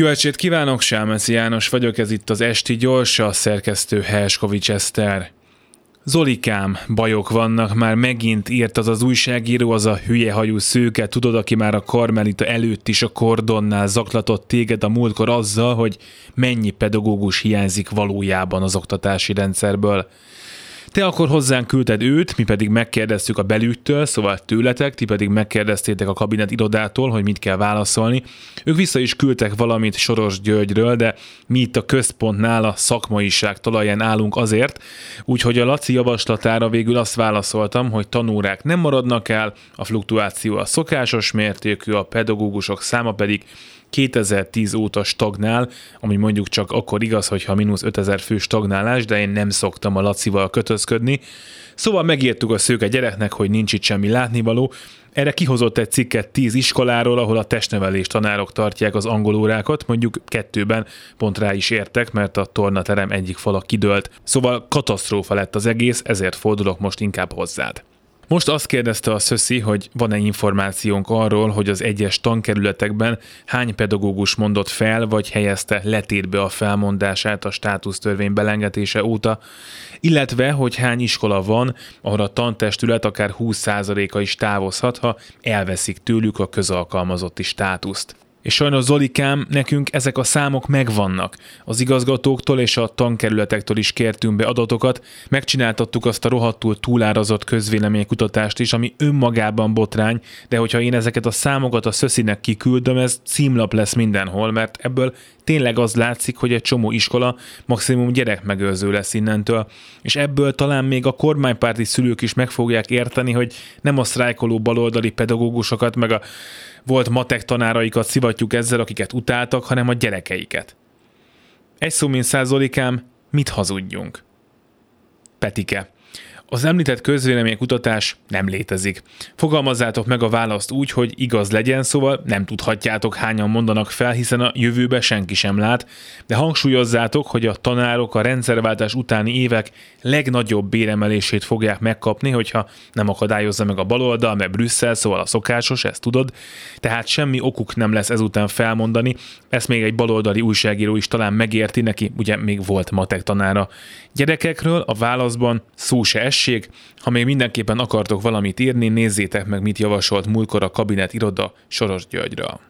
Jó estét kívánok, Sámeszi János vagyok, ez itt az Esti Gyors, a szerkesztő Helskovics Eszter. Zolikám, bajok vannak, már megint írt az az újságíró, az a hülyehajú szőke, tudod, aki már a karmelita előtt is a kordonnál zaklatott téged a múltkor azzal, hogy mennyi pedagógus hiányzik valójában az oktatási rendszerből. Te akkor hozzánk küldted őt, mi pedig megkérdeztük a belügytől, szóval tőletek, ti pedig megkérdeztétek a kabinet irodától, hogy mit kell válaszolni. Ők vissza is küldtek valamit Soros Györgyről, de mi itt a központnál a szakmaiság talaján állunk azért, úgyhogy a Laci javaslatára végül azt válaszoltam, hogy tanórák nem maradnak el, a fluktuáció a szokásos mértékű, a pedagógusok száma pedig 2010 óta stagnál, ami mondjuk csak akkor igaz, hogyha mínusz 5000 fő stagnálás, de én nem szoktam a Lacival kötözködni. Szóval megírtuk a szőke gyereknek, hogy nincs itt semmi látnivaló, erre kihozott egy cikket tíz iskoláról, ahol a testnevelés tanárok tartják az angolórákat, mondjuk kettőben pont rá is értek, mert a tornaterem egyik fala kidőlt. Szóval katasztrófa lett az egész, ezért fordulok most inkább hozzád. Most azt kérdezte a Szöszi, hogy van-e információnk arról, hogy az egyes tankerületekben hány pedagógus mondott fel, vagy helyezte letétbe a felmondását a státusztörvény belengetése óta, illetve, hogy hány iskola van, ahol a tantestület akár 20%-a is távozhat, ha elveszik tőlük a közalkalmazotti státuszt. És sajnos Zolikám, nekünk ezek a számok megvannak. Az igazgatóktól és a tankerületektől is kértünk be adatokat, megcsináltattuk azt a rohadtul túlárazott közvéleménykutatást is, ami önmagában botrány, de hogyha én ezeket a számokat a szöszinek kiküldöm, ez címlap lesz mindenhol, mert ebből tényleg az látszik, hogy egy csomó iskola maximum gyerekmegőrző lesz innentől, és ebből talán még a kormánypárti szülők is meg fogják érteni, hogy nem a sztrájkoló baloldali pedagógusokat, meg a volt matek tanáraikat szivatjuk ezzel, akiket utáltak, hanem a gyerekeiket. Egy szó mint százolikám, mit hazudjunk? Petike. Az említett közvéleménykutatás nem létezik. Fogalmazzátok meg a választ úgy, hogy igaz legyen, szóval nem tudhatjátok hányan mondanak fel, hiszen a jövőbe senki sem lát, de hangsúlyozzátok, hogy a tanárok a rendszerváltás utáni évek legnagyobb béremelését fogják megkapni, hogyha nem akadályozza meg a baloldal, mert Brüsszel, szóval a szokásos, ezt tudod, tehát semmi okuk nem lesz ezután felmondani, ezt még egy baloldali újságíró is talán megérti neki, ugye még volt matek tanára. Gyerekekről a válaszban szó se es, tessék, ha még mindenképpen akartok valamit írni, nézzétek meg, mit javasolt múlkor a kabinet iroda Soros Györgyről.